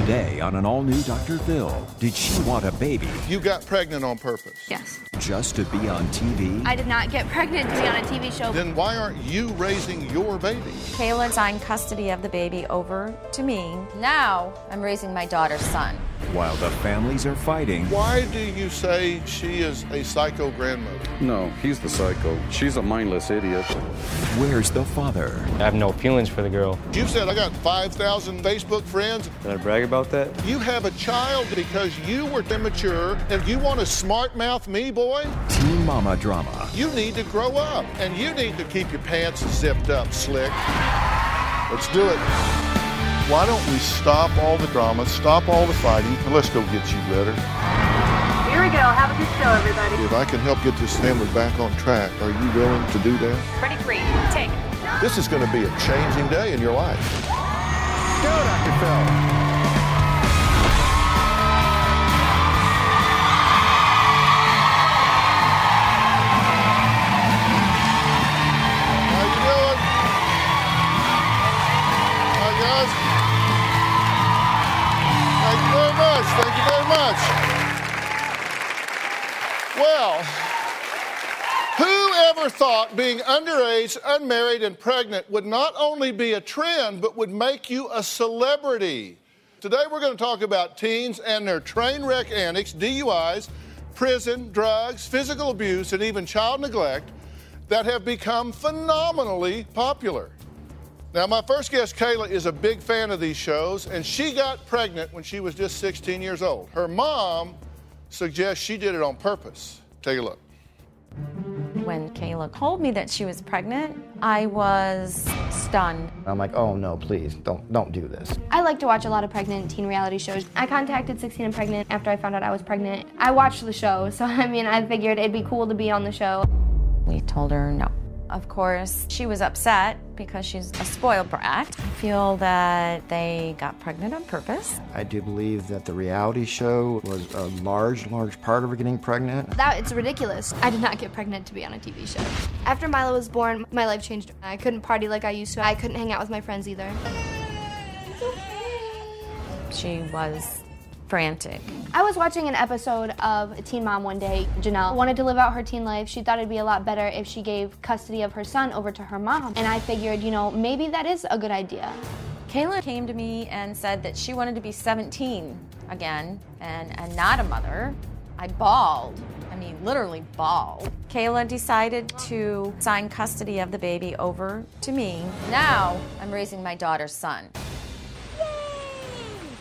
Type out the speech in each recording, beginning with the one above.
Today on an all new Dr. Phil. Did she want a baby You got pregnant on purpose. Yes. just to be on TV? I did not get pregnant to be on a TV show. Then why aren't you raising your baby? Kayla signed custody of the baby over to me. Now I'm raising my daughter's son. While the families are fighting, Why do you say she is a psycho grandmother? No, he's the psycho. She's a mindless idiot. where's the father? I have no feelings for the girl. You said I got 5,000 Facebook friends. Did I brag about that? You have a child because you were immature and you want to smart mouth me, boy? Teen Mama drama. You need to grow up and you need to keep your pants zipped up, slick. Let's do it. Why don't we stop all the drama, stop all the fighting, and let's go get you better. Here we go. Have a good show, everybody. If I can help get this family back on track, are you willing to do that? Ready, free, take. This is going to be a changing day in your life. Go, Dr. Phil. Well, who ever thought being underage, unmarried, and pregnant would not only be a trend, but would make you a celebrity? Today we're going to talk about teens and their train wreck antics, DUIs, prison, drugs, physical abuse, and even child neglect that have become phenomenally popular. Now, my first guest, Kayla, is a big fan of these shows, and she got pregnant when she was just 16 years old. Her mom suggests she did it on purpose. Take a look. When Kayla told me that she was pregnant, I was stunned. I'm like, oh no, please don't don't do this. I like to watch a lot of pregnant teen reality shows. I contacted 16 and Pregnant after I found out I was pregnant. I watched the show, so I mean, I figured it'd be cool to be on the show. We told her no. Of course, she was upset because she's a spoiled brat. I feel that they got pregnant on purpose. I do believe that the reality show was a large, large part of her getting pregnant. That it's ridiculous. I did not get pregnant to be on a TV show. After Milo was born, my life changed. I couldn't party like I used to. I couldn't hang out with my friends either. She was frantic. I was watching an episode of Teen Mom one day. Janelle wanted to live out her teen life. She thought it'd be a lot better if she gave custody of her son over to her mom. And I figured, you know, maybe that is a good idea. Kayla came to me and said that she wanted to be 17 again and, and not a mother. I bawled. I mean, literally bawled. Kayla decided to sign custody of the baby over to me. Now I'm raising my daughter's son.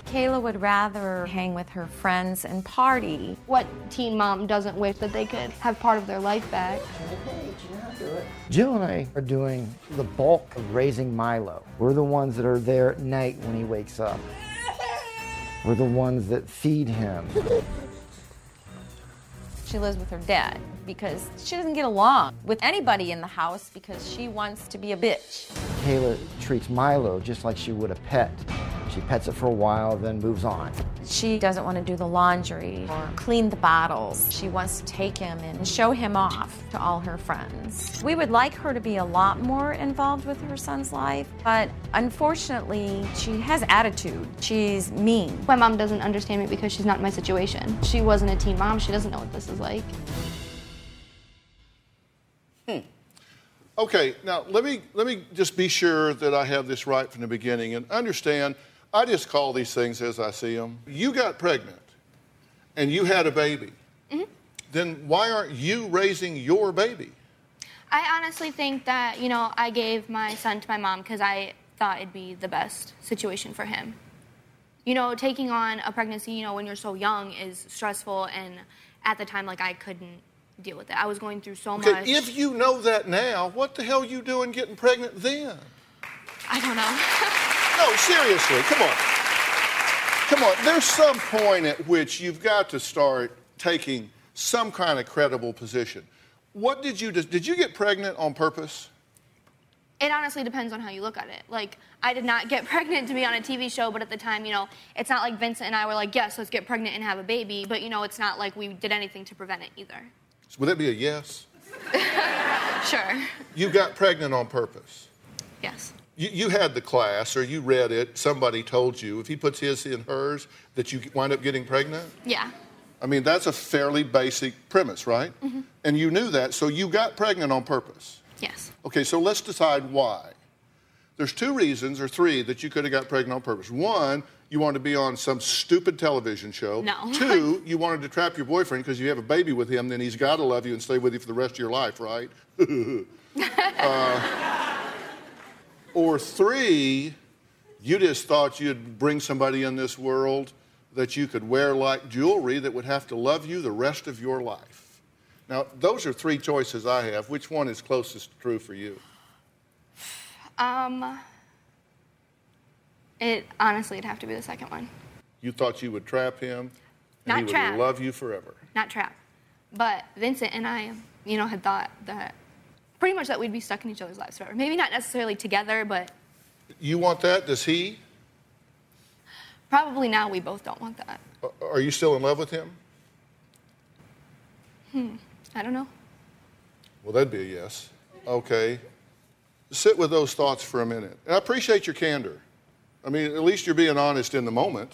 Kayla would rather hang with her friends and party. What teen mom doesn't wish that they could have part of their life back? Jill and I are doing the bulk of raising Milo. We're the ones that are there at night when he wakes up. We're the ones that feed him. She lives with her dad because she doesn't get along with anybody in the house because she wants to be a bitch. Kayla treats Milo just like she would a pet. She pets it for a while, then moves on. She doesn't want to do the laundry or clean the bottles. She wants to take him and show him off to all her friends. We would like her to be a lot more involved with her son's life, but unfortunately, she has attitude. She's mean. My mom doesn't understand me because she's not in my situation. She wasn't a teen mom. She doesn't know what this is like. Hmm. Okay, now let me let me just be sure that I have this right from the beginning and understand. I just call these things as I see them. You got pregnant, and you had a baby. Mm-hmm. Then why aren't you raising your baby? I honestly think that, you know, I gave my son to my mom because I thought it'd be the best situation for him. You know, taking on a pregnancy, you know, when you're so young is stressful, and at the time, like, I couldn't deal with it. I was going through so Okay, much. if you know that now, what the hell you doing getting pregnant then? I don't know. No, seriously, come on. Come on, there's some point at which you've got to start taking some kind of credible position. What did you do? Did you get pregnant on purpose? it honestly depends on how you look at it. Like, I did not get pregnant to be on a TV show, but at the time, you know, it's not like Vincent and I were like, yes, let's get pregnant and have a baby. But, you know, it's not like we did anything to prevent it either. Would that be a yes? Sure. You got pregnant on purpose. Yes. You, you had the class, or you read it. Somebody told you if he puts his in hers, that you wind up getting pregnant. Yeah. I mean, that's a fairly basic premise, right? Mhm. And you knew that, so you got pregnant on purpose. Yes. Okay, so let's decide why. There's two reasons, or three, that you could have got pregnant on purpose. One, you wanted to be on some stupid television show. No. Two, you wanted to trap your boyfriend because you have a baby with him, then he's got to love you and stay with you for the rest of your life, right? uh, or three, you just thought you'd bring somebody in this world that you could wear like jewelry that would have to love you the rest of your life. Now, those are three choices I have. Which one is closest to true for you? Um. It honestly, it'd have to be the second one. You thought you would trap him, and Not he would trap. love you forever. Not trap. But Vincent and I, you know, had thought that pretty much that we'd be stuck in each other's lives forever. Maybe not necessarily together, but You want that? Does he? probably now we both don't want that. Are you still in love with him? Hmm. I don't know. Well, that'd be a yes. Okay. Sit with those thoughts for a minute. And I appreciate your candor. I mean, at least you're being honest in the moment.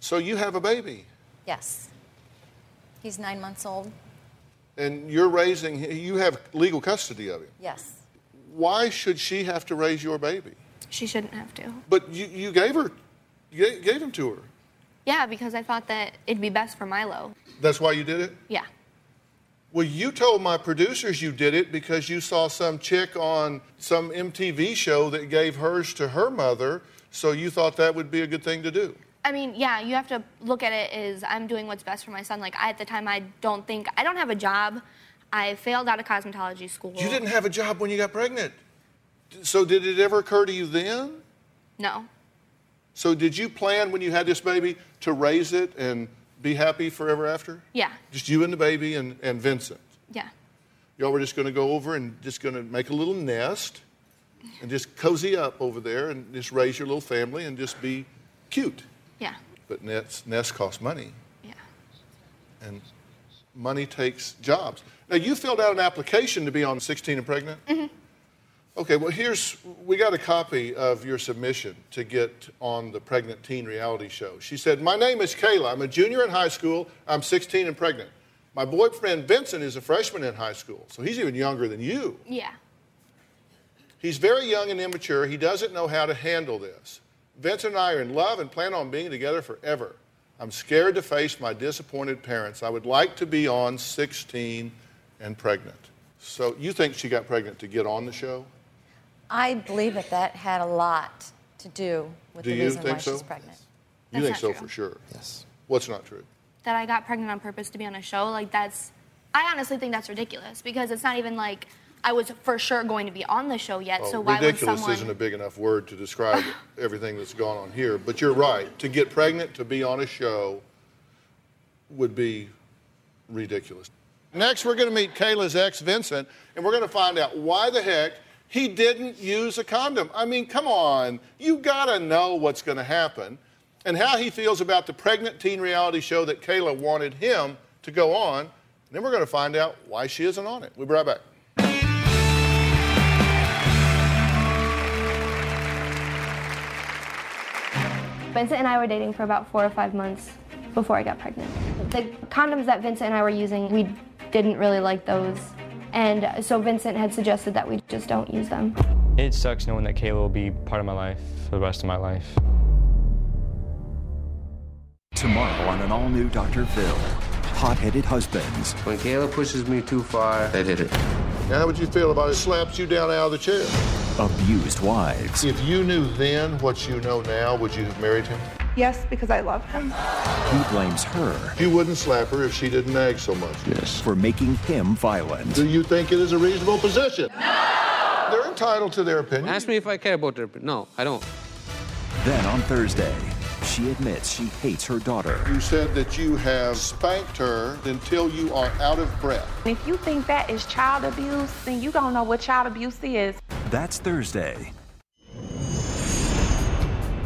So you have a baby, Yes. He's nine months old. And you're raising, you have legal custody of him. Yes. Why should she have to raise your baby? She shouldn't have to. But you, you gave her, you gave him to her. Yeah, because I thought that it'd be best for Milo. That's why you did it? Yeah. Well, you told my producers you did it because you saw some chick on some MTV show that gave hers to her mother, so you thought that would be a good thing to do. I mean, yeah, you have to look at it as I'm doing what's best for my son. Like, I, at the time, I don't think, I don't have a job. I failed out of cosmetology school. You didn't have a job when you got pregnant. So did it ever occur to you then? No. So did you plan when you had this baby to raise it and be happy forever after? Yeah. Just you and the baby and, and Vincent. Yeah. Y'all were just going to go over and just going to make a little nest and just cozy up over there and just raise your little family and just be cute. Yeah. But nests, nests cost money. Yeah. And money takes jobs. Now, you filled out an application to be on 16 and pregnant? Mm-hmm. Okay, well, here's, we got a copy of your submission to get on the pregnant teen reality show. She said, My name is Kayla. I'm a junior in high school. I'm 16 and pregnant. My boyfriend Vincent is a freshman in high school, so he's even younger than you. Yeah. He's very young and immature. He doesn't know how to handle this. Vincent and I are in love and plan on being together forever. I'm scared to face my disappointed parents. I would like to be on 16 and pregnant. So you think she got pregnant to get on the show? I believe that that had a lot to do with Do the you reason think why so? she's pregnant. you That's think not so true. for sure? Yes. What's not true? That I got pregnant on purpose to be on a show, like, that's, I honestly think that's ridiculous because it's not even like I was for sure going to be on the show yet. Oh, so why would ridiculous someone. isn't a big enough word to describe everything that's gone on here. But you're right. To get pregnant to be on a show would be ridiculous. Next, we're going to meet Kayla's ex, Vincent, and we're going to find out why the heck he didn't use a condom. I mean, come on. You got to know what's going to happen and how he feels about the pregnant teen reality show that Kayla wanted him to go on. And then we're going to find out why she isn't on it. We'll be right back. Vincent and I were dating for about four or five months before I got pregnant. The condoms that Vincent and I were using, we didn't really like those. And so Vincent had suggested that we just don't use them. It sucks knowing that Kayla will be part of my life for the rest of my life. Tomorrow on an all new Dr. Phil. Hot headed husbands. When Kayla pushes me too far, I hit it. Now, how would you feel about it slaps you down out of the chair? Abused wives. If you knew then what you know now, would you have married him? Yes, because I love him. He blames her You wouldn't slap her if she didn't nag so much. Yes. for making him violent. Do you think it is a reasonable position? No! They're entitled to their opinion. Ask me if I care about her. No, I don't. Then on Thursday, she admits she hates her daughter. You said that you have spanked her until you are out of breath. If you think that is child abuse, then you don't know what child abuse is. That's Thursday.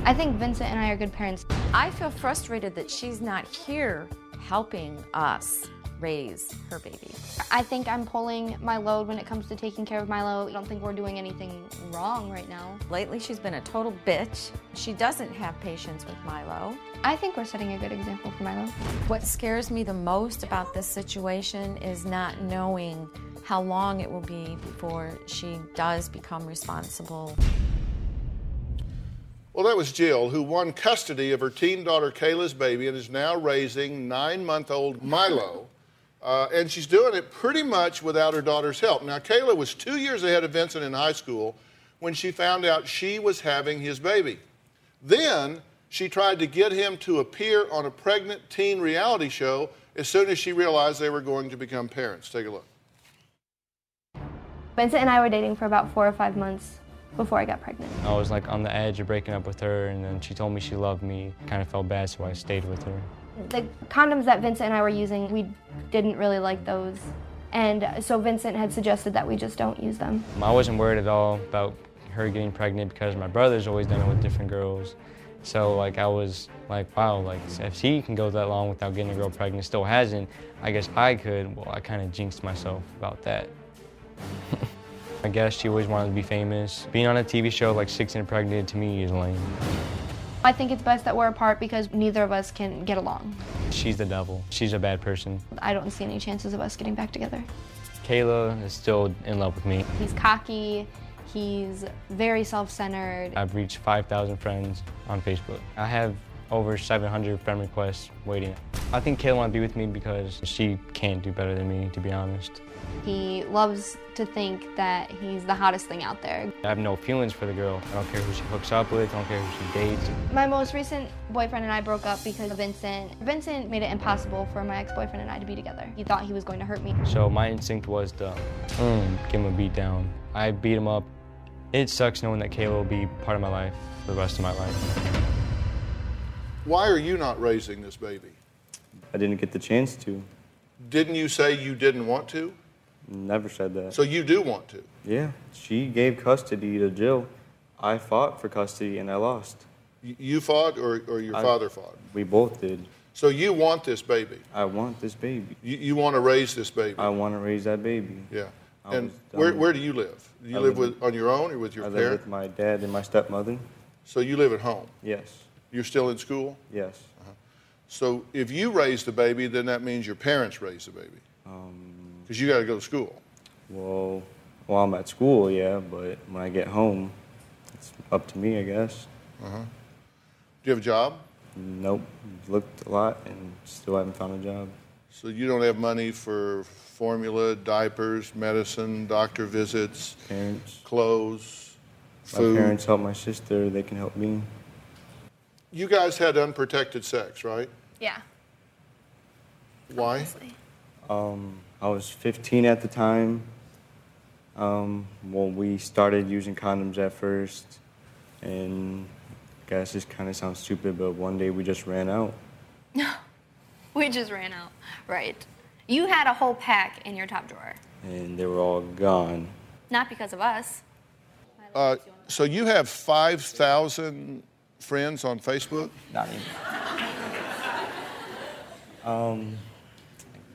I think Vincent and I are good parents. I feel frustrated that she's not here helping us raise her baby. I think I'm pulling my load when it comes to taking care of Milo. I don't think we're doing anything wrong right now. Lately, she's been a total bitch. She doesn't have patience with Milo. I think we're setting a good example for Milo. What scares me the most about this situation is not knowing how long it will be before she does become responsible. Well, that was Jill, who won custody of her teen daughter Kayla's baby and is now raising nine month old Milo. Uh, and she's doing it pretty much without her daughter's help. Now, Kayla was two years ahead of Vincent in high school when she found out she was having his baby. Then she tried to get him to appear on a pregnant teen reality show as soon as she realized they were going to become parents. Take a look. Vincent and I were dating for about four or five months before I got pregnant. I was like on the edge of breaking up with her, and then she told me she loved me. Kind of felt bad, so I stayed with her. The condoms that Vincent and I were using, we didn't really like those. And so Vincent had suggested that we just don't use them. I wasn't worried at all about her getting pregnant because my brother's always done it with different girls. So like I was like, wow, like if he can go that long without getting a girl pregnant, still hasn't, I guess I could. Well, I kind of jinxed myself about that. I guess she always wanted to be famous. Being on a TV show like Six and Pregnant to me is lame. I think it's best that we're apart because neither of us can get along. She's the devil. She's a bad person. I don't see any chances of us getting back together. Kayla is still in love with me. He's cocky, he's very self centered. I've reached 5,000 friends on Facebook. I have over 700 friend requests waiting. I think Kayla wants to be with me because she can't do better than me, to be honest. He loves to think that he's the hottest thing out there. I have no feelings for the girl. I don't care who she hooks up with, I don't care who she dates. My most recent boyfriend and I broke up because of Vincent. Vincent made it impossible for my ex-boyfriend and I to be together. He thought he was going to hurt me. So my instinct was to mm, give him a beat down. I beat him up. It sucks knowing that Kayla will be part of my life for the rest of my life. Why are you not raising this baby? I didn't get the chance to. Didn't you say you didn't want to? Never said that. So you do want to? Yeah. She gave custody to Jill. I fought for custody and I lost. You fought or, or your I- father fought? We both did. So you want this baby? I want this baby. You, you want to raise this baby? I want to raise that baby. Yeah. I And where, where do you live? Do you live live with, on your own or with your I live with my dad and my stepmother. So you live at home? Yes. You're still in school? Yes. So if you raise the baby, then that means your parents raise the baby. Um, Because you got to go to school. well, while I'm at school, yeah, but when I get home, it's up to me, I guess. Uh-huh. Do you have a job? Nope. Looked a lot and still haven't found a job. So you don't have money for formula, diapers, medicine, doctor visits, Parents. clothes, My parents help my sister. They can help me. You guys had unprotected sex, right? Yeah. Why? Um, I was 15 at the time. Um, well, we started using condoms at first, and I guess this kind of sounds stupid, but one day we just ran out. No. We just ran out. Right. You had a whole pack in your top drawer. and they were all gone. Not because of us. Uh, so you have 5,000 friends on Facebook? Not even. Um,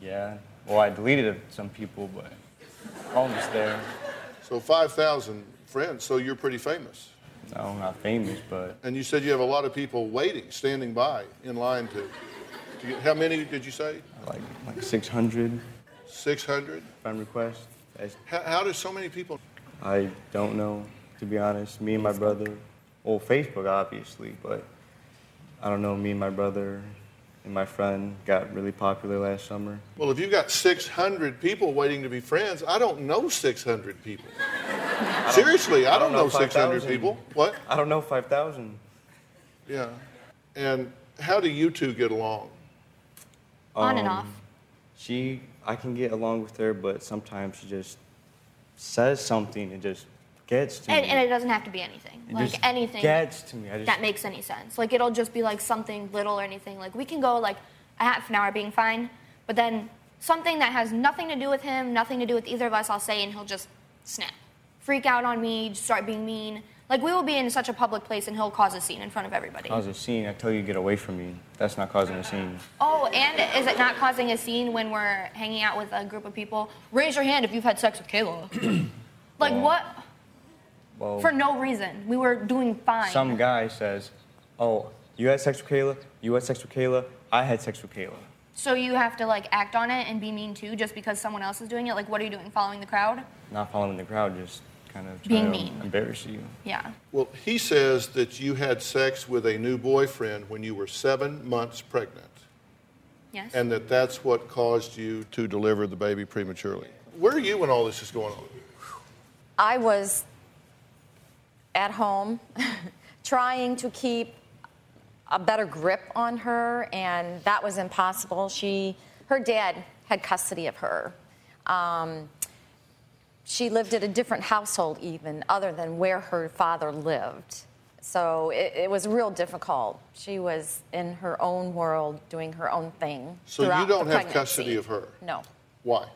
yeah. Well, I deleted some people, but almost there. So 5,000 friends, so you're pretty famous. No, not famous, but And you said you have a lot of people waiting, standing by in line to, to get, how many did you say? like like 600 600? friend requests. How, how does so many people? I don't know, to be honest. Me and my brother, well, Facebook obviously, but I don't know. Me and my brother and my friend got really popular last summer. Well, if you've got 600 people waiting to be friends, I don't know 600 people. Seriously, I, don't, know, 600 5,000. people. What? I don't know 5,000. Yeah. And how do you two get along? On and Um, off. She, I can get along with her, but sometimes she just says something and just gets to And, me. and it doesn't have to be anything. It like anything gets to me. I just, that makes any sense. Like it'll just be like something little or anything. Like we can go like a half an hour being fine, but then something that has nothing to do with him, nothing to do with either of us, I'll say, and he'll just snap, freak out on me, start being mean. Like we will be in such a public place and he'll cause a scene in front of everybody. Cause a scene. I tell you, get away from me. That's not causing a scene. Oh, and is it not causing a scene when we're hanging out with a group of people? Raise your hand if you've had sex with Kayla. like what? Well, For no reason. We were doing fine. some guy says, "Oh, you had sex with Kayla. You had sex with Kayla. I had sex with Kayla." So you have to like act on it and be mean too, just because someone else is doing it. Like, what are you doing? Following the crowd? Not following the crowd, just kind of Being to mean. embarrass you. Yeah. Well, he says that you had sex with a new boyfriend when you were seven months pregnant, Yes. and that that's what caused you to deliver the baby prematurely. Where are you when all this is going on? I was at home trying to keep a better grip on her, and that was impossible. She, her dad had custody of her. Um, she lived at a different household, even other than where her father lived. So it, it was real difficult. She was in her own world, doing her own thing. So you don't have custody of her? No. Why?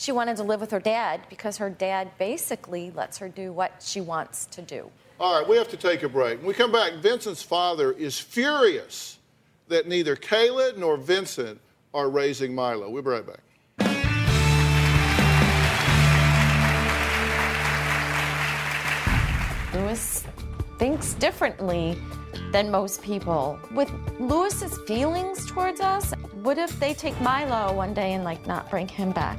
She wanted to live with her dad because her dad basically lets her do what she wants to do. All right, we have to take a break. When we come back, Vincent's father is furious that neither Kayla nor Vincent are raising Milo. We'll be right back. Lewis thinks differently than most people. With Lewis's feelings towards us, what if they take Milo one day and like not bring him back?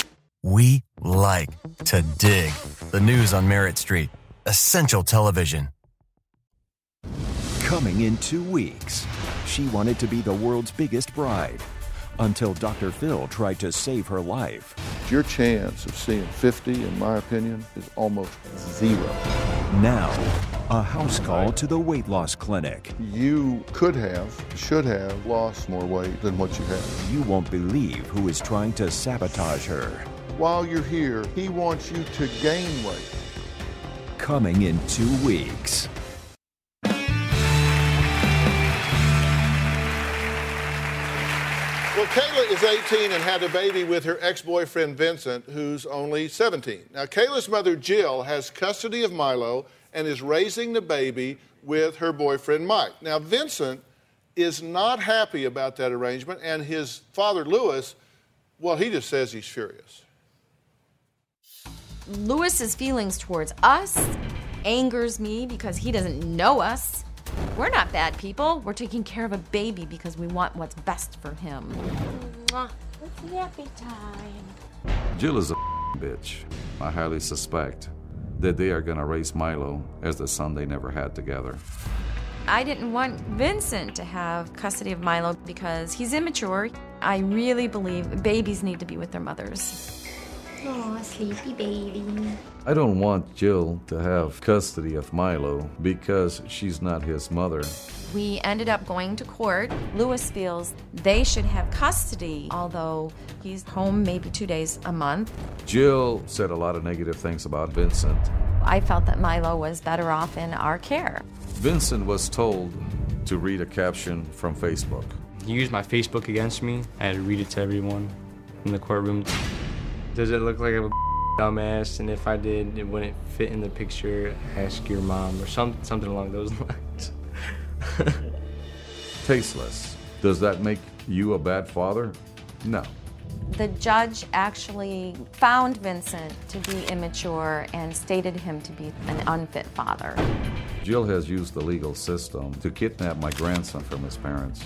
We like to dig. The news on Merit Street. Essential television. Coming in two weeks, she wanted to be the world's biggest bride until Dr. Phil tried to save her life. Your chance of seeing 50, in my opinion, is almost zero. Now, a house call to the weight loss clinic. You could have, should have lost more weight than what you have. You won't believe who is trying to sabotage her. While you're here, he wants you to gain weight. Coming in two weeks. Well, Kayla is 18 and had a baby with her ex boyfriend Vincent, who's only 17. Now, Kayla's mother Jill has custody of Milo and is raising the baby with her boyfriend Mike. Now, Vincent is not happy about that arrangement, and his father Lewis, well, he just says he's furious. Lewis's feelings towards us angers me because he doesn't know us. We're not bad people. We're taking care of a baby because we want what's best for him. It's nappy time. Jill is a bitch. I highly suspect that they are gonna raise Milo as the son they never had together. I didn't want Vincent to have custody of Milo because he's immature. I really believe babies need to be with their mothers. Oh, sleepy baby. I don't want Jill to have custody of Milo because she's not his mother. We ended up going to court. Lewis feels they should have custody, although he's home maybe two days a month. Jill said a lot of negative things about Vincent. I felt that Milo was better off in our care. Vincent was told to read a caption from Facebook. He used my Facebook against me. I had to read it to everyone in the courtroom. Does it look like I'm a dumbass? And if I did, it wouldn't fit in the picture. Ask your mom or some, something along those lines. Tasteless. Does that make you a bad father? No. The judge actually found Vincent to be immature and stated him to be an unfit father. Jill has used the legal system to kidnap my grandson from his parents.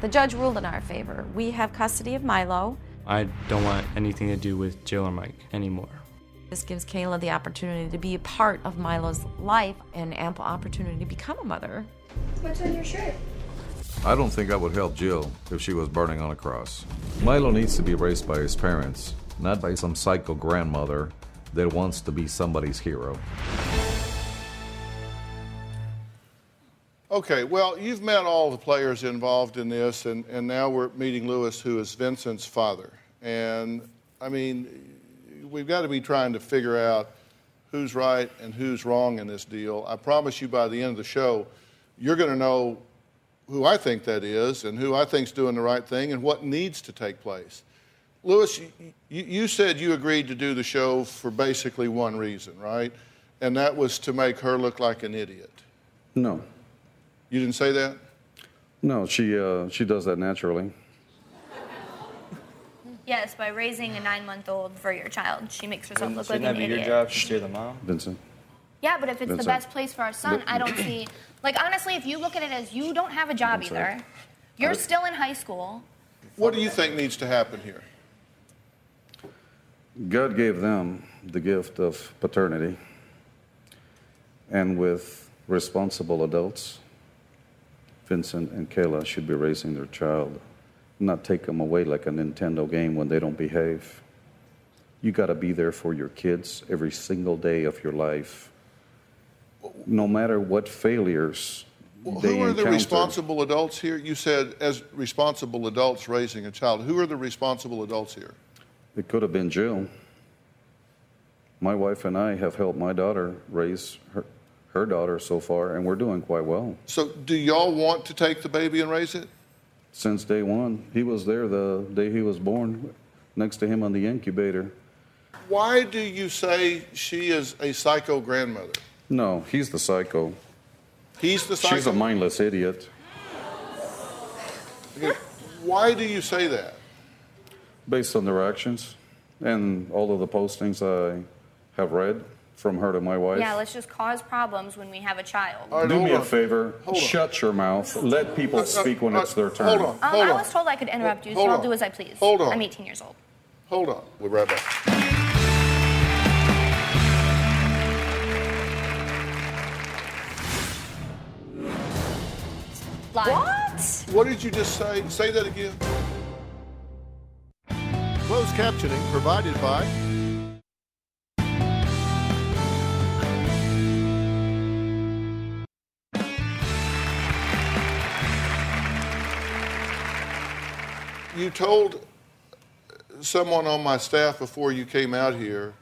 The judge ruled in our favor. We have custody of Milo. I don't want anything to do with Jill or Mike anymore. This gives Kayla the opportunity to be a part of Milo's life and ample opportunity to become a mother. What's on your shirt? I don't think I would help Jill if she was burning on a cross. Milo needs to be raised by his parents, not by some psycho grandmother that wants to be somebody's hero. Okay, well, you've met all the players involved in this, and, and now we're meeting Lewis, who is Vincent's father. And I mean, we've got to be trying to figure out who's right and who's wrong in this deal. I promise you by the end of the show, you're going to know who I think that is and who I think's doing the right thing and what needs to take place. Lewis, you, you said you agreed to do the show for basically one reason, right? And that was to make her look like an idiot. No. You didn't say that? No, she, uh, she does that naturally. Yes, by raising a nine-month-old for your child, she makes herself look like Shouldn't an that be idiot. your job to steer the mom? Vincent. Yeah, but if it's the best place for our son, I don't see. Like honestly, if you look at it as you don't have a job Vincent. either, you're I- still in high school. What do you think needs to happen here? God gave them the gift of paternity. And with responsible adults, Vincent and Kayla should be raising their child, not take them away like a Nintendo game when they don't behave. You got to be there for your kids every single day of your life. No matter what failures Well, they who are the responsible adults here? You said as responsible adults raising a child. Who are the responsible adults here? It could have been Jill. My wife and I have helped my daughter raise her, her daughter so far, and we're doing quite well. So, do y'all want to take the baby and raise it? Since day one, he was there the day he was born, next to him on the incubator. Why do you say she is a psycho grandmother? No, he's the psycho. He's the psycho. She's a mindless idiot. Why do you say that? Based on their actions and all of the postings I have read from her to my wife. Yeah, let's just cause problems when we have a child. Do me a favor. Shut your mouth. Let people uh, uh, speak when uh, it's their turn. Hold on. Um, Hold I was told I could interrupt you, so Hold I'll on. do as I please. Hold on. I'm 18 years old. Hold on. We'll be right back. What? What did you just say? Say that again. Closed captioning provided by You told someone on my staff before you came out here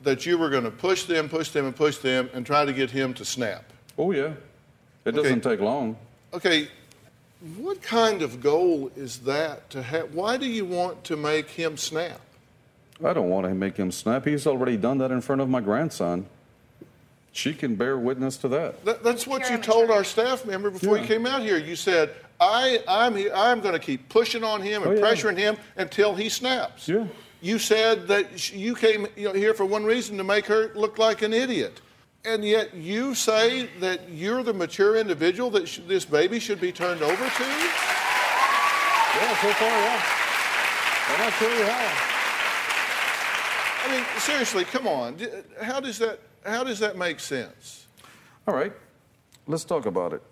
that you were going to push them, push them, and push them and try to get him to snap. Oh, yeah. It Okay. doesn't take long. Okay, what kind of goal is that to have? Why do you want to make him snap? I don't want to make him snap. He's already done that in front of my grandson. She can bear witness to that. That, that's what you told our staff member before you came out here. You said, I, I'm, I'm going to keep pushing on him and Oh, yeah. pressuring him until he snaps. Yeah. You said that you came here for one reason to make her look like an idiot. And yet you say that you're the mature individual that sh- this baby should be turned over to? Yeah, so far, yeah. And I'll tell you how. I mean, seriously, come on. How does that, how does that make sense? All right, let's talk about it.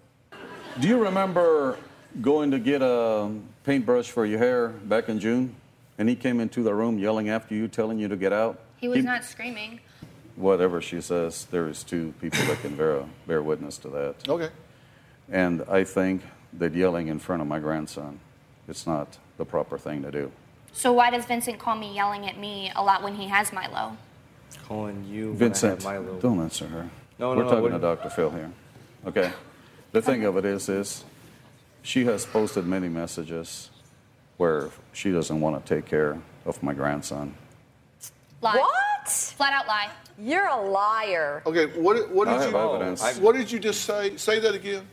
Do you remember going to get a paintbrush for your hair back in June? And he came into the room yelling after you, telling you to get out? He was not screaming. Whatever she says, there is two people that can bear, bear witness to that. Okay. And I think that yelling in front of my grandson, it's not the proper thing to do. So why does Vincent call me yelling at me a lot when he has Milo? Calling you when Vincent, I have Milo. don't answer her. No, no, We're no, talking what- to Dr. Phil here. Okay. The thing of it is, is she has posted many messages where she doesn't want to take care of my grandson. Lie. What? Flat out lie. You're a liar. Okay, what, what I did have you evidence. What did you just say? Say that again.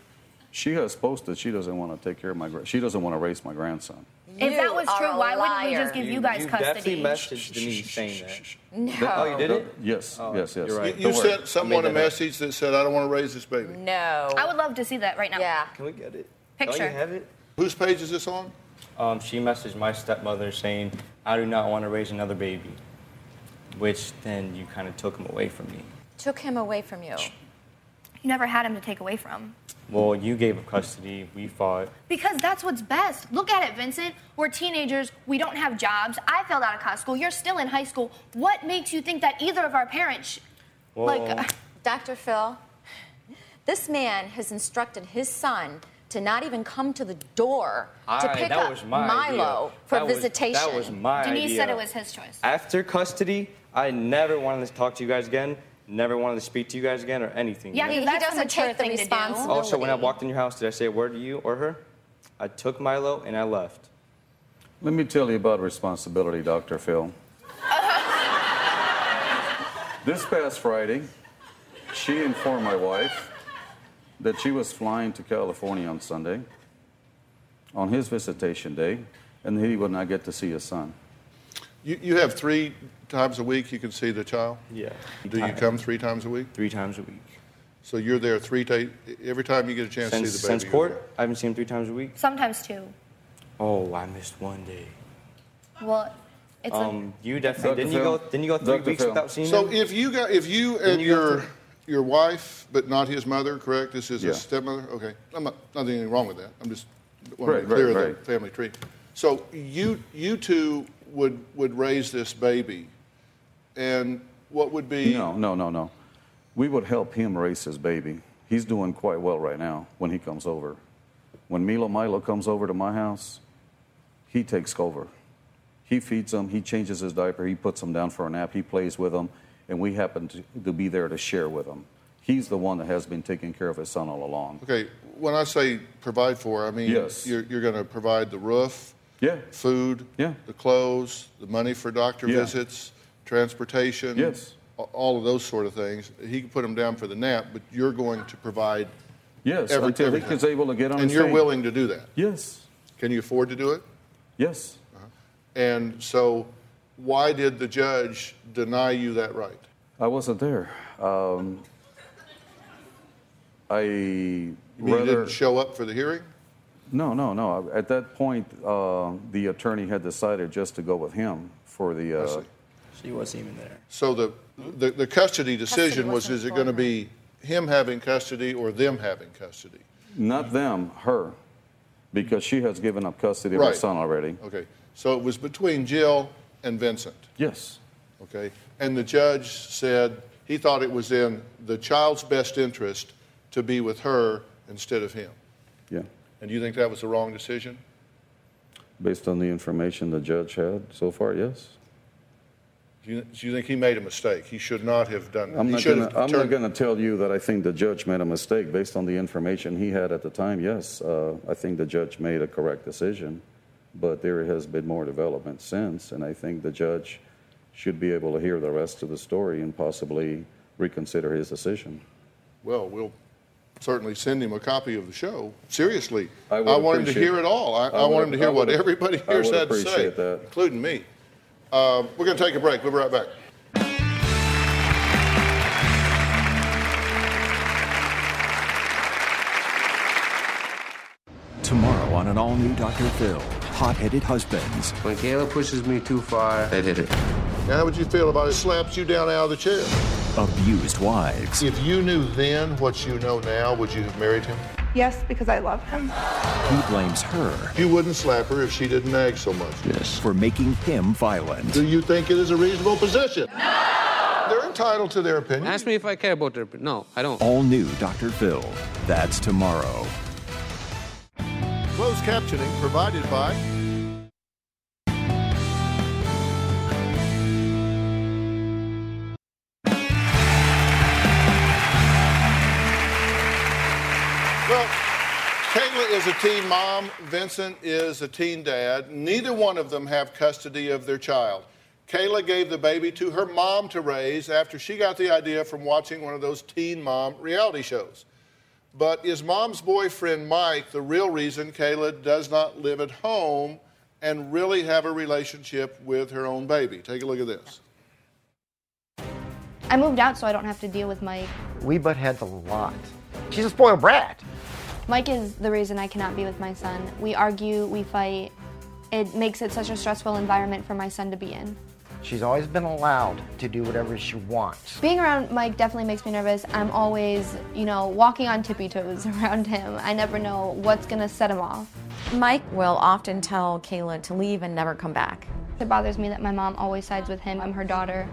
She has posted she doesn't want to take care of my. gra- She doesn't want to raise my grandson. If that was true, a why wouldn't we just give you, You- guys you custody? definitely messaged me saying that. No. Oh, you did it? Yes, Oh, yes, yes. you're right. You, you sent someone a made up. message that said, I don't want to raise this baby. No. I would love to see that right now. Yeah. Can we get it? Picture. Don't you have it? Whose page is this on? Um, she messaged my stepmother saying, I do not want to raise another baby, which then you kind of took him away from me. Took him away from you. You never had him to take away from. Well, you gave up custody, we fought. Because that's what's best. Look at it, Vincent. We're teenagers. We don't have jobs. I failed out of high school. You're still in high school. What makes you think that either of our parents, sh- Well, like, uh, Dr. Phil, This man has instructed his son to not even come to the door to pick up my Milo idea. for That was- visitation. that was my Denise idea. said it was his choice. After custody, I never wanted to talk to you guys again. Never wanted to speak to you guys again or anything. Yeah, He- he doesn't take the thing to do. responsibility. Also, when I walked in your house, did I say a word to you or her? I took Milo and I left. Let me tell you about responsibility, Dr. Phil. this past Friday, she informed my wife that she was flying to California on Sunday on his visitation day and he would not get to see his son. You, you have three times a week you can see the child? Yeah. Do you come three times a week? Three times a week. So you're there three ta- every time you get a chance Since, to see the baby. since you're court, I haven't seen him three times a week. Sometimes two. Oh, I missed one day. Well, it's Um, you definitely Dr. didn't you go didn't you go three Dr. weeks Phil. without seeing So him? So if you got if you and you go your your wife, but not his mother, correct? This is Yeah. a stepmother. Okay, I'm not nothing anything wrong with that. I'm just want Right, to clear right, right. the family tree. So you you two would would raise this baby, and what would be No, no, no, no. We would help him raise his baby. He's doing quite well right now when he comes over. When Milo Milo comes over to my house, he takes over. He feeds him, he changes his diaper, he puts him down for a nap, he plays with him, and we happen to, to be there to share with him. He's the one that has been taking care of his son all along. Okay, when I say provide for, I mean Yes. you're, you're going to provide the roof, Yeah. food, Yeah. the clothes, the money for doctor Yeah. visits, transportation, Yes. all of those sort of things. He can put him down for the nap, but you're going to provide Yes, every- until he everything. is able to get on And you're willing to do that. Yes. Can you afford to do it? Yes. Uh-huh. And so, why did the judge deny you that right? I wasn't there. Um, I You mean you rather didn't show up for the hearing? no, no, no. At that point, uh, the attorney had decided just to go with him for the. Uh, she wasn't even there. So the the, the custody decision was: wasn't is it going to be him having custody or them having custody? Not them, her, because she has given up custody of her son already. Okay, so it was between Jill and Vincent. Yes. Okay, and the judge said he thought it was in the child's best interest to be with her instead of him. Yeah. And do you think that was the wrong decision? Based on the information the judge had so far, yes. Do you, do you think he made a mistake? He should not have done. I'm he not should gonna, have I'm not going to tell you that I think the judge made a mistake based on the information he had at the time. Yes, uh, I think the judge made a correct decision, but there has been more development since, and I think the judge should be able to hear the rest of the story and possibly reconsider his decision. Well, we'll certainly send him a copy of the show. Seriously, I I, want him to hear it all. I, I I, want him to hear what everybody I here's would had to say, that. including me. Uh, we're going to take a break. We'll be right back. Tomorrow on an all new Dr. Phil, hot headed husbands. When Kayla pushes me too far, they hit it. Now, how would you feel about it slaps you down out of the chair? Abused wives. If you knew then what you know now, would you have married him? Yes, because I love him. He blames her You wouldn't slap her if she didn't nag so much. yes. for making him violent. Do you think it is a reasonable position? No! They're entitled to their opinion. Ask me if I care about their. Opinion. No, I don't. All new Dr. Phil. That's tomorrow. Closed captioning provided by is a teen mom. Vincent is a teen dad. Neither one of them have custody of their child. Kayla gave the baby to her mom to raise after she got the idea from watching one of those teen mom reality shows. But is mom's boyfriend Mike the real reason Kayla does not live at home and really have a relationship with her own baby? Take a look at this. I moved out so I don't have to deal with Mike. We butt heads a lot. She's a spoiled brat. Mike is the reason I cannot be with my son. We argue, we fight. It makes it such a stressful environment for my son to be in. She's always been allowed to do whatever she wants. Being around Mike definitely makes me nervous. I'm always, you know, walking on tippy toes around him. I never know what's gonna set him off. Mike will often tell Kayla to leave and never come back. It bothers me that my mom always sides with him. I'm her daughter.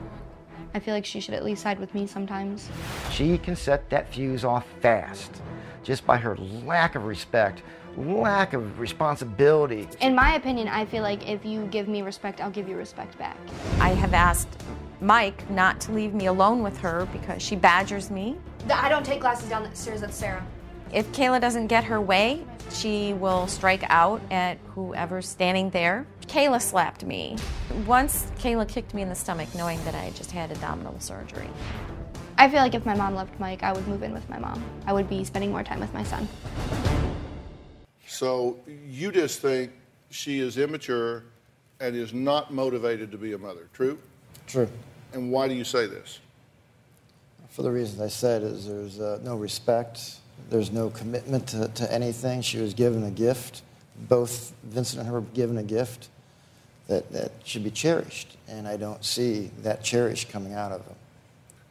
I feel like she should at least side with me sometimes. She can set that fuse off fast just by her lack of respect, lack of responsibility. In my opinion, I feel like if you give me respect, I'll give you respect back. I have asked Mike not to leave me alone with her because she badgers me. I don't take glasses down the stairs, that's Sarah. If Kayla doesn't get her way, she will strike out at whoever's standing there. Kayla slapped me. Once Kayla kicked me in the stomach knowing that I just had abdominal surgery. I feel like if my mom loved Mike, I would move in with my mom. I would be spending more time with my son. So you just think she is immature and is not motivated to be a mother, true? True. And why do you say this? For the reasons I said, is there's uh, no respect, there's no commitment to, to anything. She was given a gift. Both Vincent and her were given a gift that, that should be cherished, and I don't see that cherish coming out of them.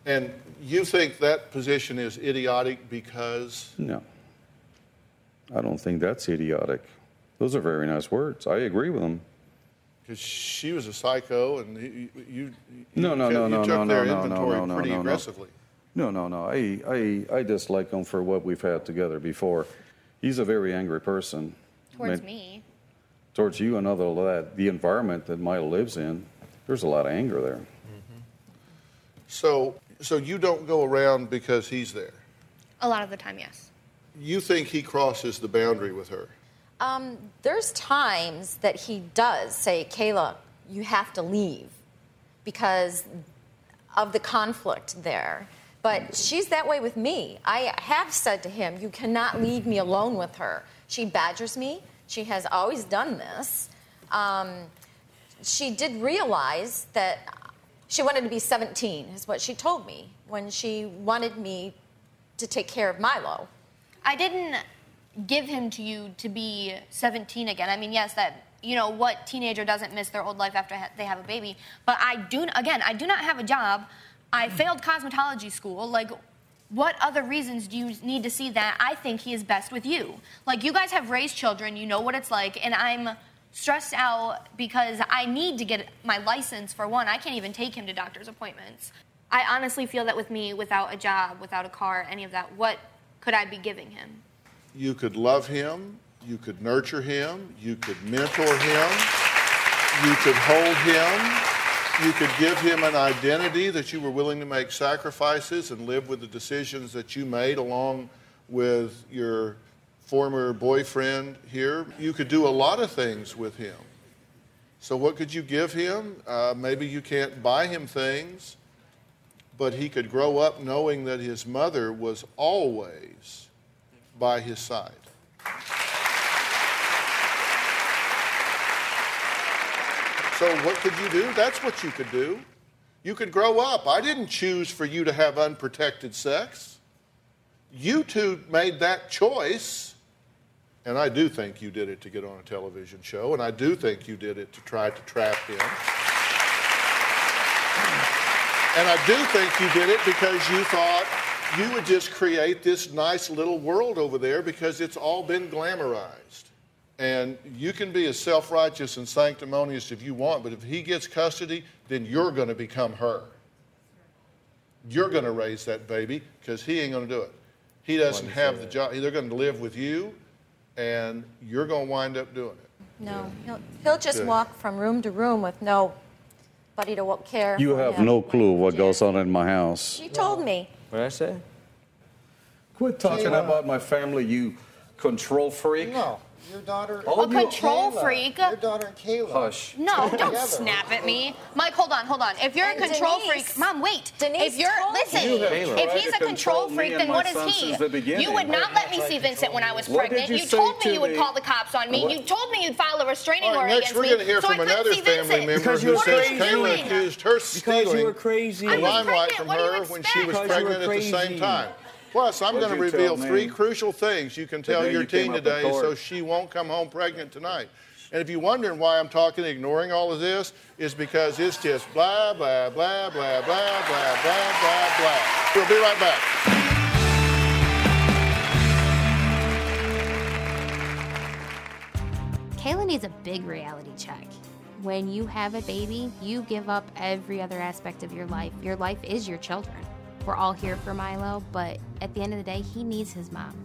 And you think that position is idiotic because No. I don't think that's idiotic. Those are very nice words. I agree with them. because she was a psycho and you, you, you, No, no, no, no, took no, their no, no, inventory no, no, pretty no, no. aggressively. No, no, no. I, I, I dislike him for what we've had together before. He's a very angry person. Towards Ma- me. Towards you and other that uh, the environment that Maya lives in. There's a lot of anger there. So, so you don't go around because he's there. A lot of the time, yes. You think he crosses the boundary with her. Um, there's times that he does say, Kayla, you have to leave because of the conflict there. But she's that way with me. I have said to him, You cannot leave me alone with her. She badgers me. She has always done this. Um, she did realize that she wanted to be 17, is what she told me when she wanted me to take care of Milo. I didn't give him to you to be 17 again. I mean, yes, that you know what teenager doesn't miss their old life after ha- they have a baby. But I do again, I do not have a job. I mm-hmm. failed cosmetology school. Like, what other reasons do you need to see that I think he is best with you? Like, you guys have raised children, you know what it's like, and I'm stressed out because I need to get my license for one. I can't even take him to doctor's appointments. I honestly feel that with me, without a job, without a car, any of that, what could I be giving him? You could love him, you could nurture him, you could mentor him, you could hold him, you could give him an identity that you were willing to make sacrifices and live with the decisions that you made along with your former boyfriend here. You could do a lot of things with him. So, what could you give him? Uh, maybe you can't buy him things, but he could grow up knowing that his mother was always by his side. So, what could you do? That's what you could do. You could grow up. I didn't choose for you to have unprotected sex. You two made that choice. And I do think you did it to get on a television show, and I do think you did it to try to trap him. And I do think you did it because you thought you would just create this nice little world over there because it's all been glamorized. And you can be as self righteous and sanctimonious if you want, but if he gets custody, then you're going to become her. You're going to raise that baby because he ain't going to do it. He doesn't have the job. They're going to live with you, and you're going to wind up doing it. No, he'll, he'll just Yeah. walk from room to room with nobody to care. You have him. no clue what goes on in my house. She told me. What did I say? Quit talking about my family, you control freak. No, your daughter. All A control freak? Your daughter and Kayla. Hush. No, don't Together. snap at me. Mike, hold on, hold on. If you're And a control Denise- freak, Mom, wait. Denise if you're told listen, You have if tried he's to a control control me freak, and then my what is son he? since the beginning. You would not let me see Vincent when I was What did pregnant. you You, say told to me you would me? call the cops on me. What- You told me you'd file a restraining All right, order next against we're me. going to hear so from I couldn't another see family Vincent. member Because who you were says crazy. Kayla accused her Because you stealing were crazy. the I was limelight pregnant. from What do you her when she was expect? Because you pregnant at the same crazy. time. Plus, I'm going to reveal three crucial things you can tell your you teen today so she won't come home pregnant tonight. And if you're wondering why I'm talking, ignoring all of this, is because it's just blah, blah, blah, blah, blah, blah, blah, blah, blah. We'll be right back. Kayla needs a big reality check. When you have a baby, you give up every other aspect of your life. Your life is your children. We're all here for Milo, but at the end of the day, he needs his mom.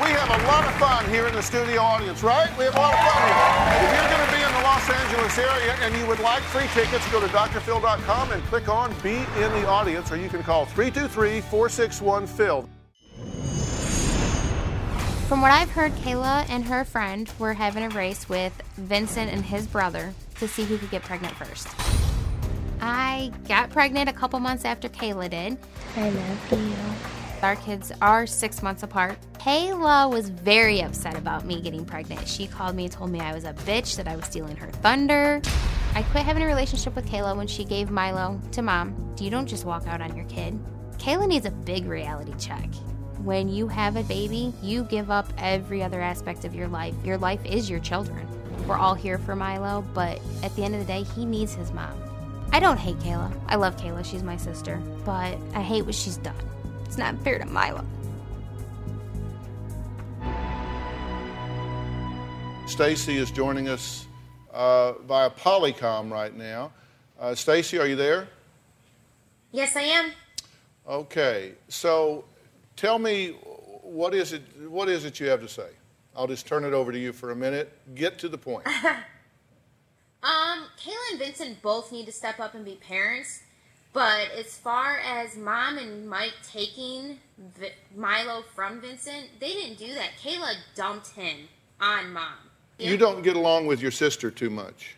We have a lot of fun here in the studio audience, right? We have a lot of fun here. If you're going to be in the Los Angeles area and you would like free tickets, go to drphil.com and click on Be in the Audience, or you can call 323 461 Phil. From what I've heard, Kayla and her friend were having a race with Vincent and his brother to see who could get pregnant first. I got pregnant a couple months after Kayla did. I love you. Our kids are six months apart. Kayla was very upset about me getting pregnant. She called me and told me I was a bitch, that I was stealing her thunder. I quit having a relationship with Kayla when she gave Milo to mom. You don't just walk out on your kid. Kayla needs a big reality check. When you have a baby, you give up every other aspect of your life. Your life is your children. We're all here for Milo, but at the end of the day, he needs his mom. I don't hate Kayla. I love Kayla. She's my sister. But I hate what she's done. It's not fair to Milo. Stacy is joining us uh, via Polycom right now. Uh, Stacy, are you there? Yes, I am. Okay, so tell me what is it? What is it you have to say? I'll just turn it over to you for a minute. Get to the point. Um, Kayla and Vincent both need to step up and be parents. But as far as mom and Mike taking Vi- Milo from Vincent, they didn't do that. Kayla dumped him on mom. You don't get along with your sister too much.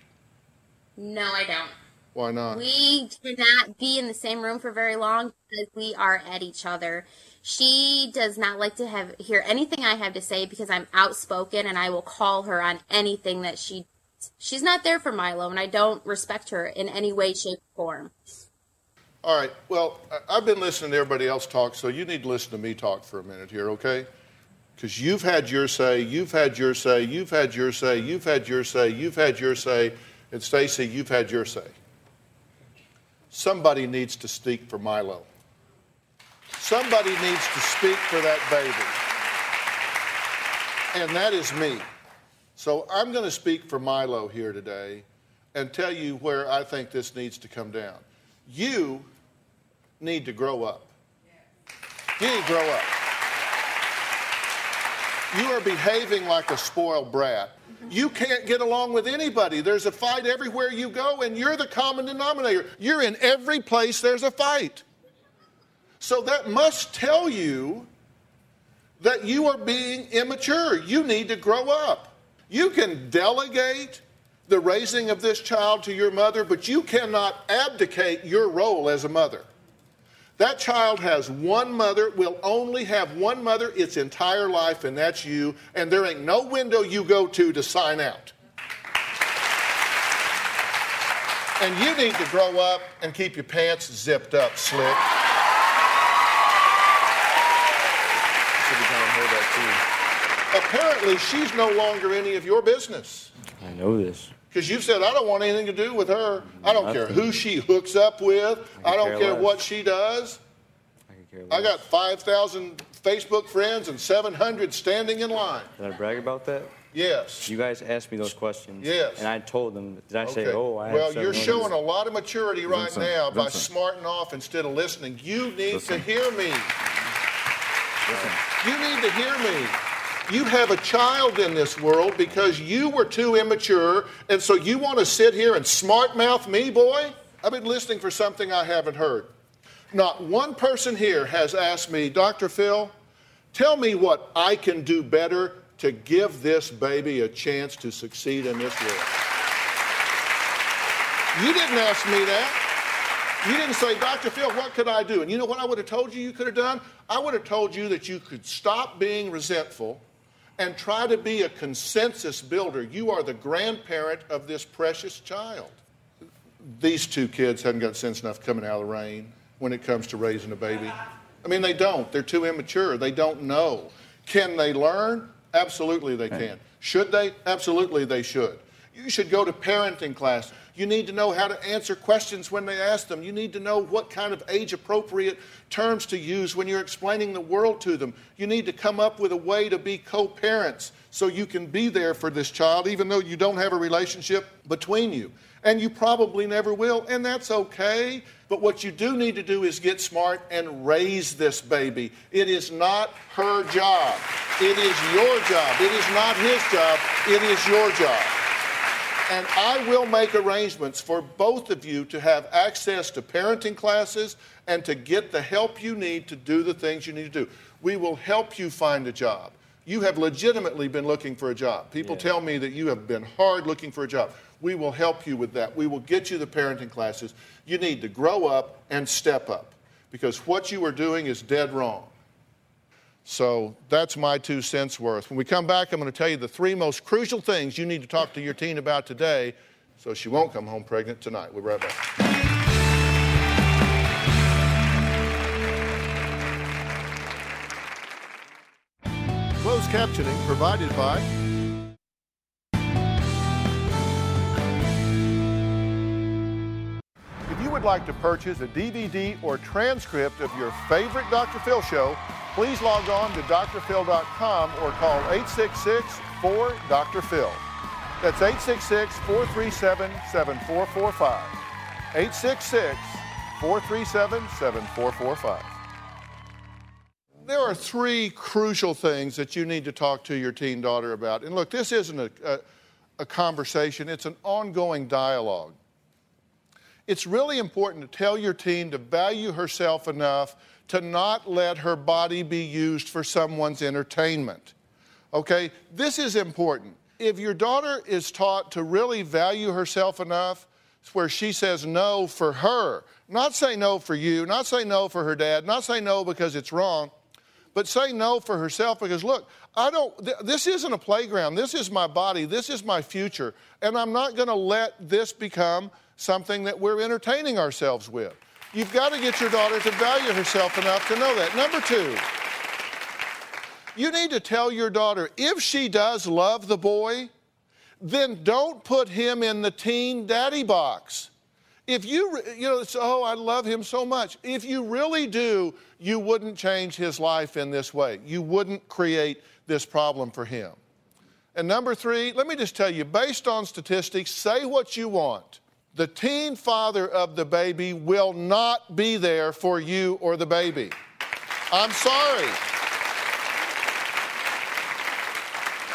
No, I don't. Why not? We cannot be in the same room for very long because we are at each other. She does not like to have hear anything I have to say because I'm outspoken and I will call her on anything that she she's not there for Milo and I don't respect her in any way shape or form. All right. Well, I've been listening to everybody else talk, so you need to listen to me talk for a minute here, okay? Because you've had your say, you've had your say, you've had your say, you've had your say, you've had your say, and Stacy, you've had your say. Somebody needs to speak for Milo. Somebody needs to speak for that baby. And that is me. So I'm going to speak for Milo here today and tell you where I think this needs to come down. You need to grow up. You need to grow up. You are behaving like a spoiled brat. You can't get along with anybody. There's a fight everywhere you go, and you're the common denominator. You're in every place there's a fight. So that must tell you that you are being immature. You need to grow up. You can delegate the raising of this child to your mother, but you cannot abdicate your role as a mother. That child has one mother, will only have one mother its entire life, and that's you, and there ain't no window you go to to sign out. And you need to grow up and keep your pants zipped up, slick. Apparently, she's no longer any of your business. I know this. Because you've said, I don't want anything to do with her. I don't care who she hooks up with. I, could don't care care what she does. I I got 5,000 Facebook friends and 700 standing in line. Did I brag about that? Yes. You guys asked me those questions. Yes. And I told them. Did I say, oh, I well, seven you're showing a lot of maturity right Vincent, now by Vincent. smarting off instead of listening. You need Listen. to hear me. You need to hear me. You have a child in this world because you were too immature, and so you want to sit here and smart mouth me, boy? I've been listening for something I haven't heard. Not one person here has asked me, Dr. Phil, tell me what I can do better to give this baby a chance to succeed in this world. You didn't ask me that. You didn't say, Dr. Phil, what could I do? And you know what I would have told you you could have done? I would have told you that you could stop being resentful and try to be a consensus builder. You are the grandparent of this precious child. These two kids haven't got sense enough coming out of the rain when it comes to raising a baby. I mean, they don't. They're too immature. They don't know. Can they learn? Absolutely, they can. Should they? Absolutely, they should. You should go to parenting class. You need to know how to answer questions when they ask them. You need to know what kind of age appropriate terms to use when you're explaining the world to them. You need to come up with a way to be co parents so you can be there for this child, even though you don't have a relationship between you. And you probably never will, and that's okay. But what you do need to do is get smart and raise this baby. It is not her job, it is your job. It is not his job, it is your job. And I will make arrangements for both of you to have access to parenting classes and to get the help you need to do the things you need to do. We will help you find a job. You have legitimately been looking for a job. People Yeah. tell me that you have been hard looking for a job. We will help you with that. We will get you the parenting classes. You need to grow up and step up because what you are doing is dead wrong. So that's my two cents worth. When we come back, I'm going to tell you the three most crucial things you need to talk to your teen about today so she won't come home pregnant tonight. We'll be right back. Closed captioning provided by If you would like to purchase a DVD or transcript of your favorite Dr. Phil show, please log on to drphil.com or call 866-4-DR-PHIL. That's 866-437-7445. 866-437-7445. There are three crucial things that you need to talk to your teen daughter about. And look, this isn't a, a, a conversation, it's an ongoing dialogue. It's really important to tell your teen to value herself enough to not let her body be used for someone's entertainment. Okay? This is important. If your daughter is taught to really value herself enough where she says no for her, not say no for you, not say no for her dad, not say no because it's wrong, but say no for herself because look, I don't, th- this isn't a playground. This is my body. This is my future. And I'm not going to let this become something that we're entertaining ourselves with. You've got to get your daughter to value herself enough to know that. Number two, you need to tell your daughter if she does love the boy, then don't put him in the teen daddy box. If you, you know, oh, I love him so much. If you really do, you wouldn't change his life in this way. You wouldn't create this problem for him. And number three, let me just tell you, based on statistics, say what you want. The teen father of the baby will not be there for you or the baby. I'm sorry.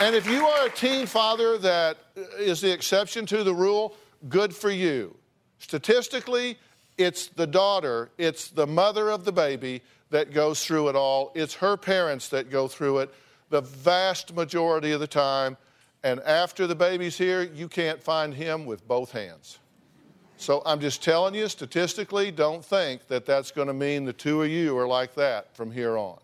And if you are a teen father that is the exception to the rule, good for you. Statistically, it's the daughter, it's the mother of the baby that goes through it all. It's her parents that go through it the vast majority of the time. And after the baby's here, you can't find him with both hands. So I'm just telling you, statistically, don't think that that's going to mean the two of you are like that from here on.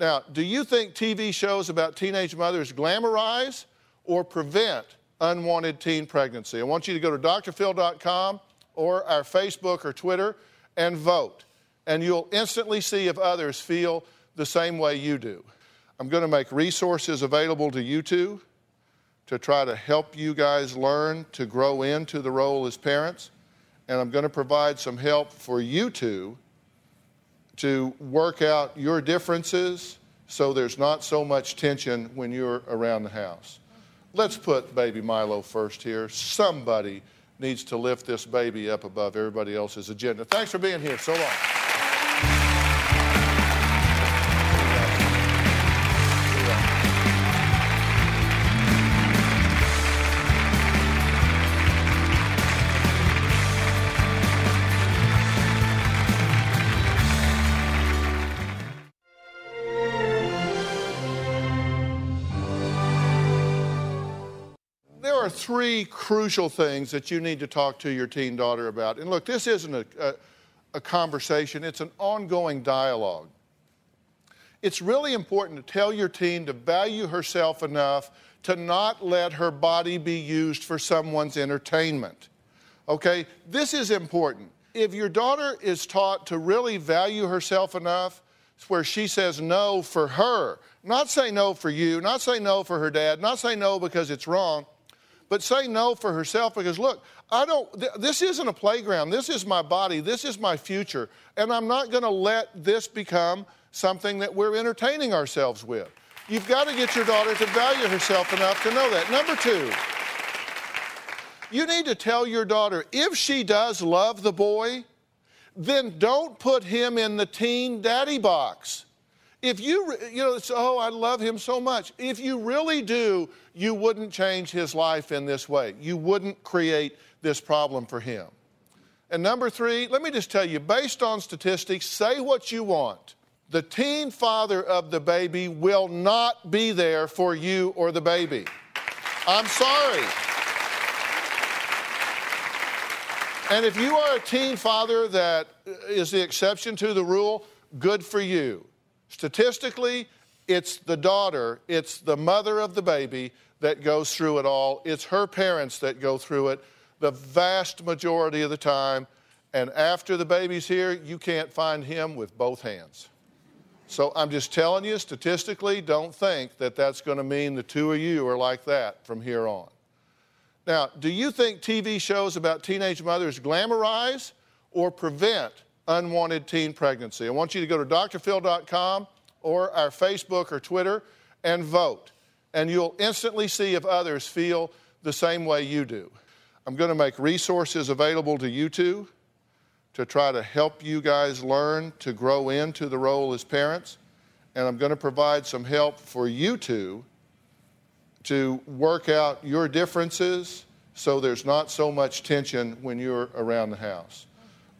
Now, do you think TV shows about teenage mothers glamorize or prevent unwanted teen pregnancy? I want you to go to drphil.com or our Facebook or Twitter and vote. And you'll instantly see if others feel the same way you do. I'm going to make resources available to you two to try to help you guys learn to grow into the role as parents. And I'm going to provide some help for you two to work out your differences so there's not so much tension when you're around the house. Let's put baby Milo first here. Somebody needs to lift this baby up above everybody else's agenda. Thanks for being here. So long. Are three crucial things that you need to talk to your teen daughter about. And look, this isn't a, a, a conversation, it's an ongoing dialogue. It's really important to tell your teen to value herself enough to not let her body be used for someone's entertainment. Okay? This is important. If your daughter is taught to really value herself enough where she says no for her, not say no for you, not say no for her dad, not say no because it's wrong, but say no for herself because look, I don't, th- this isn't a playground. This is my body. This is my future. And I'm not going to let this become something that we're entertaining ourselves with. You've got to get your daughter to value herself enough to know that. Number two, you need to tell your daughter if she does love the boy, then don't put him in the teen daddy box. If you, you know, oh, I love him so much. If you really do, you wouldn't change his life in this way. You wouldn't create this problem for him. And number three, let me just tell you based on statistics, say what you want. The teen father of the baby will not be there for you or the baby. I'm sorry. And if you are a teen father that is the exception to the rule, good for you. Statistically, it's the daughter, it's the mother of the baby that goes through it all. It's her parents that go through it the vast majority of the time. And after the baby's here, you can't find him with both hands. So I'm just telling you, statistically, don't think that that's going to mean the two of you are like that from here on. Now, do you think TV shows about teenage mothers glamorize or prevent unwanted teen pregnancy. I want you to go to drphil.com or our Facebook or Twitter and vote. And you'll instantly see if others feel the same way you do. I'm going to make resources available to you two to try to help you guys learn to grow into the role as parents. And I'm going to provide some help for you two to work out your differences so there's not so much tension when you're around the house.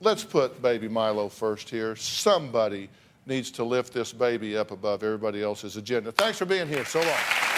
Let's put baby Milo first here. Somebody needs to lift this baby up above everybody else's agenda. Thanks for being here so long.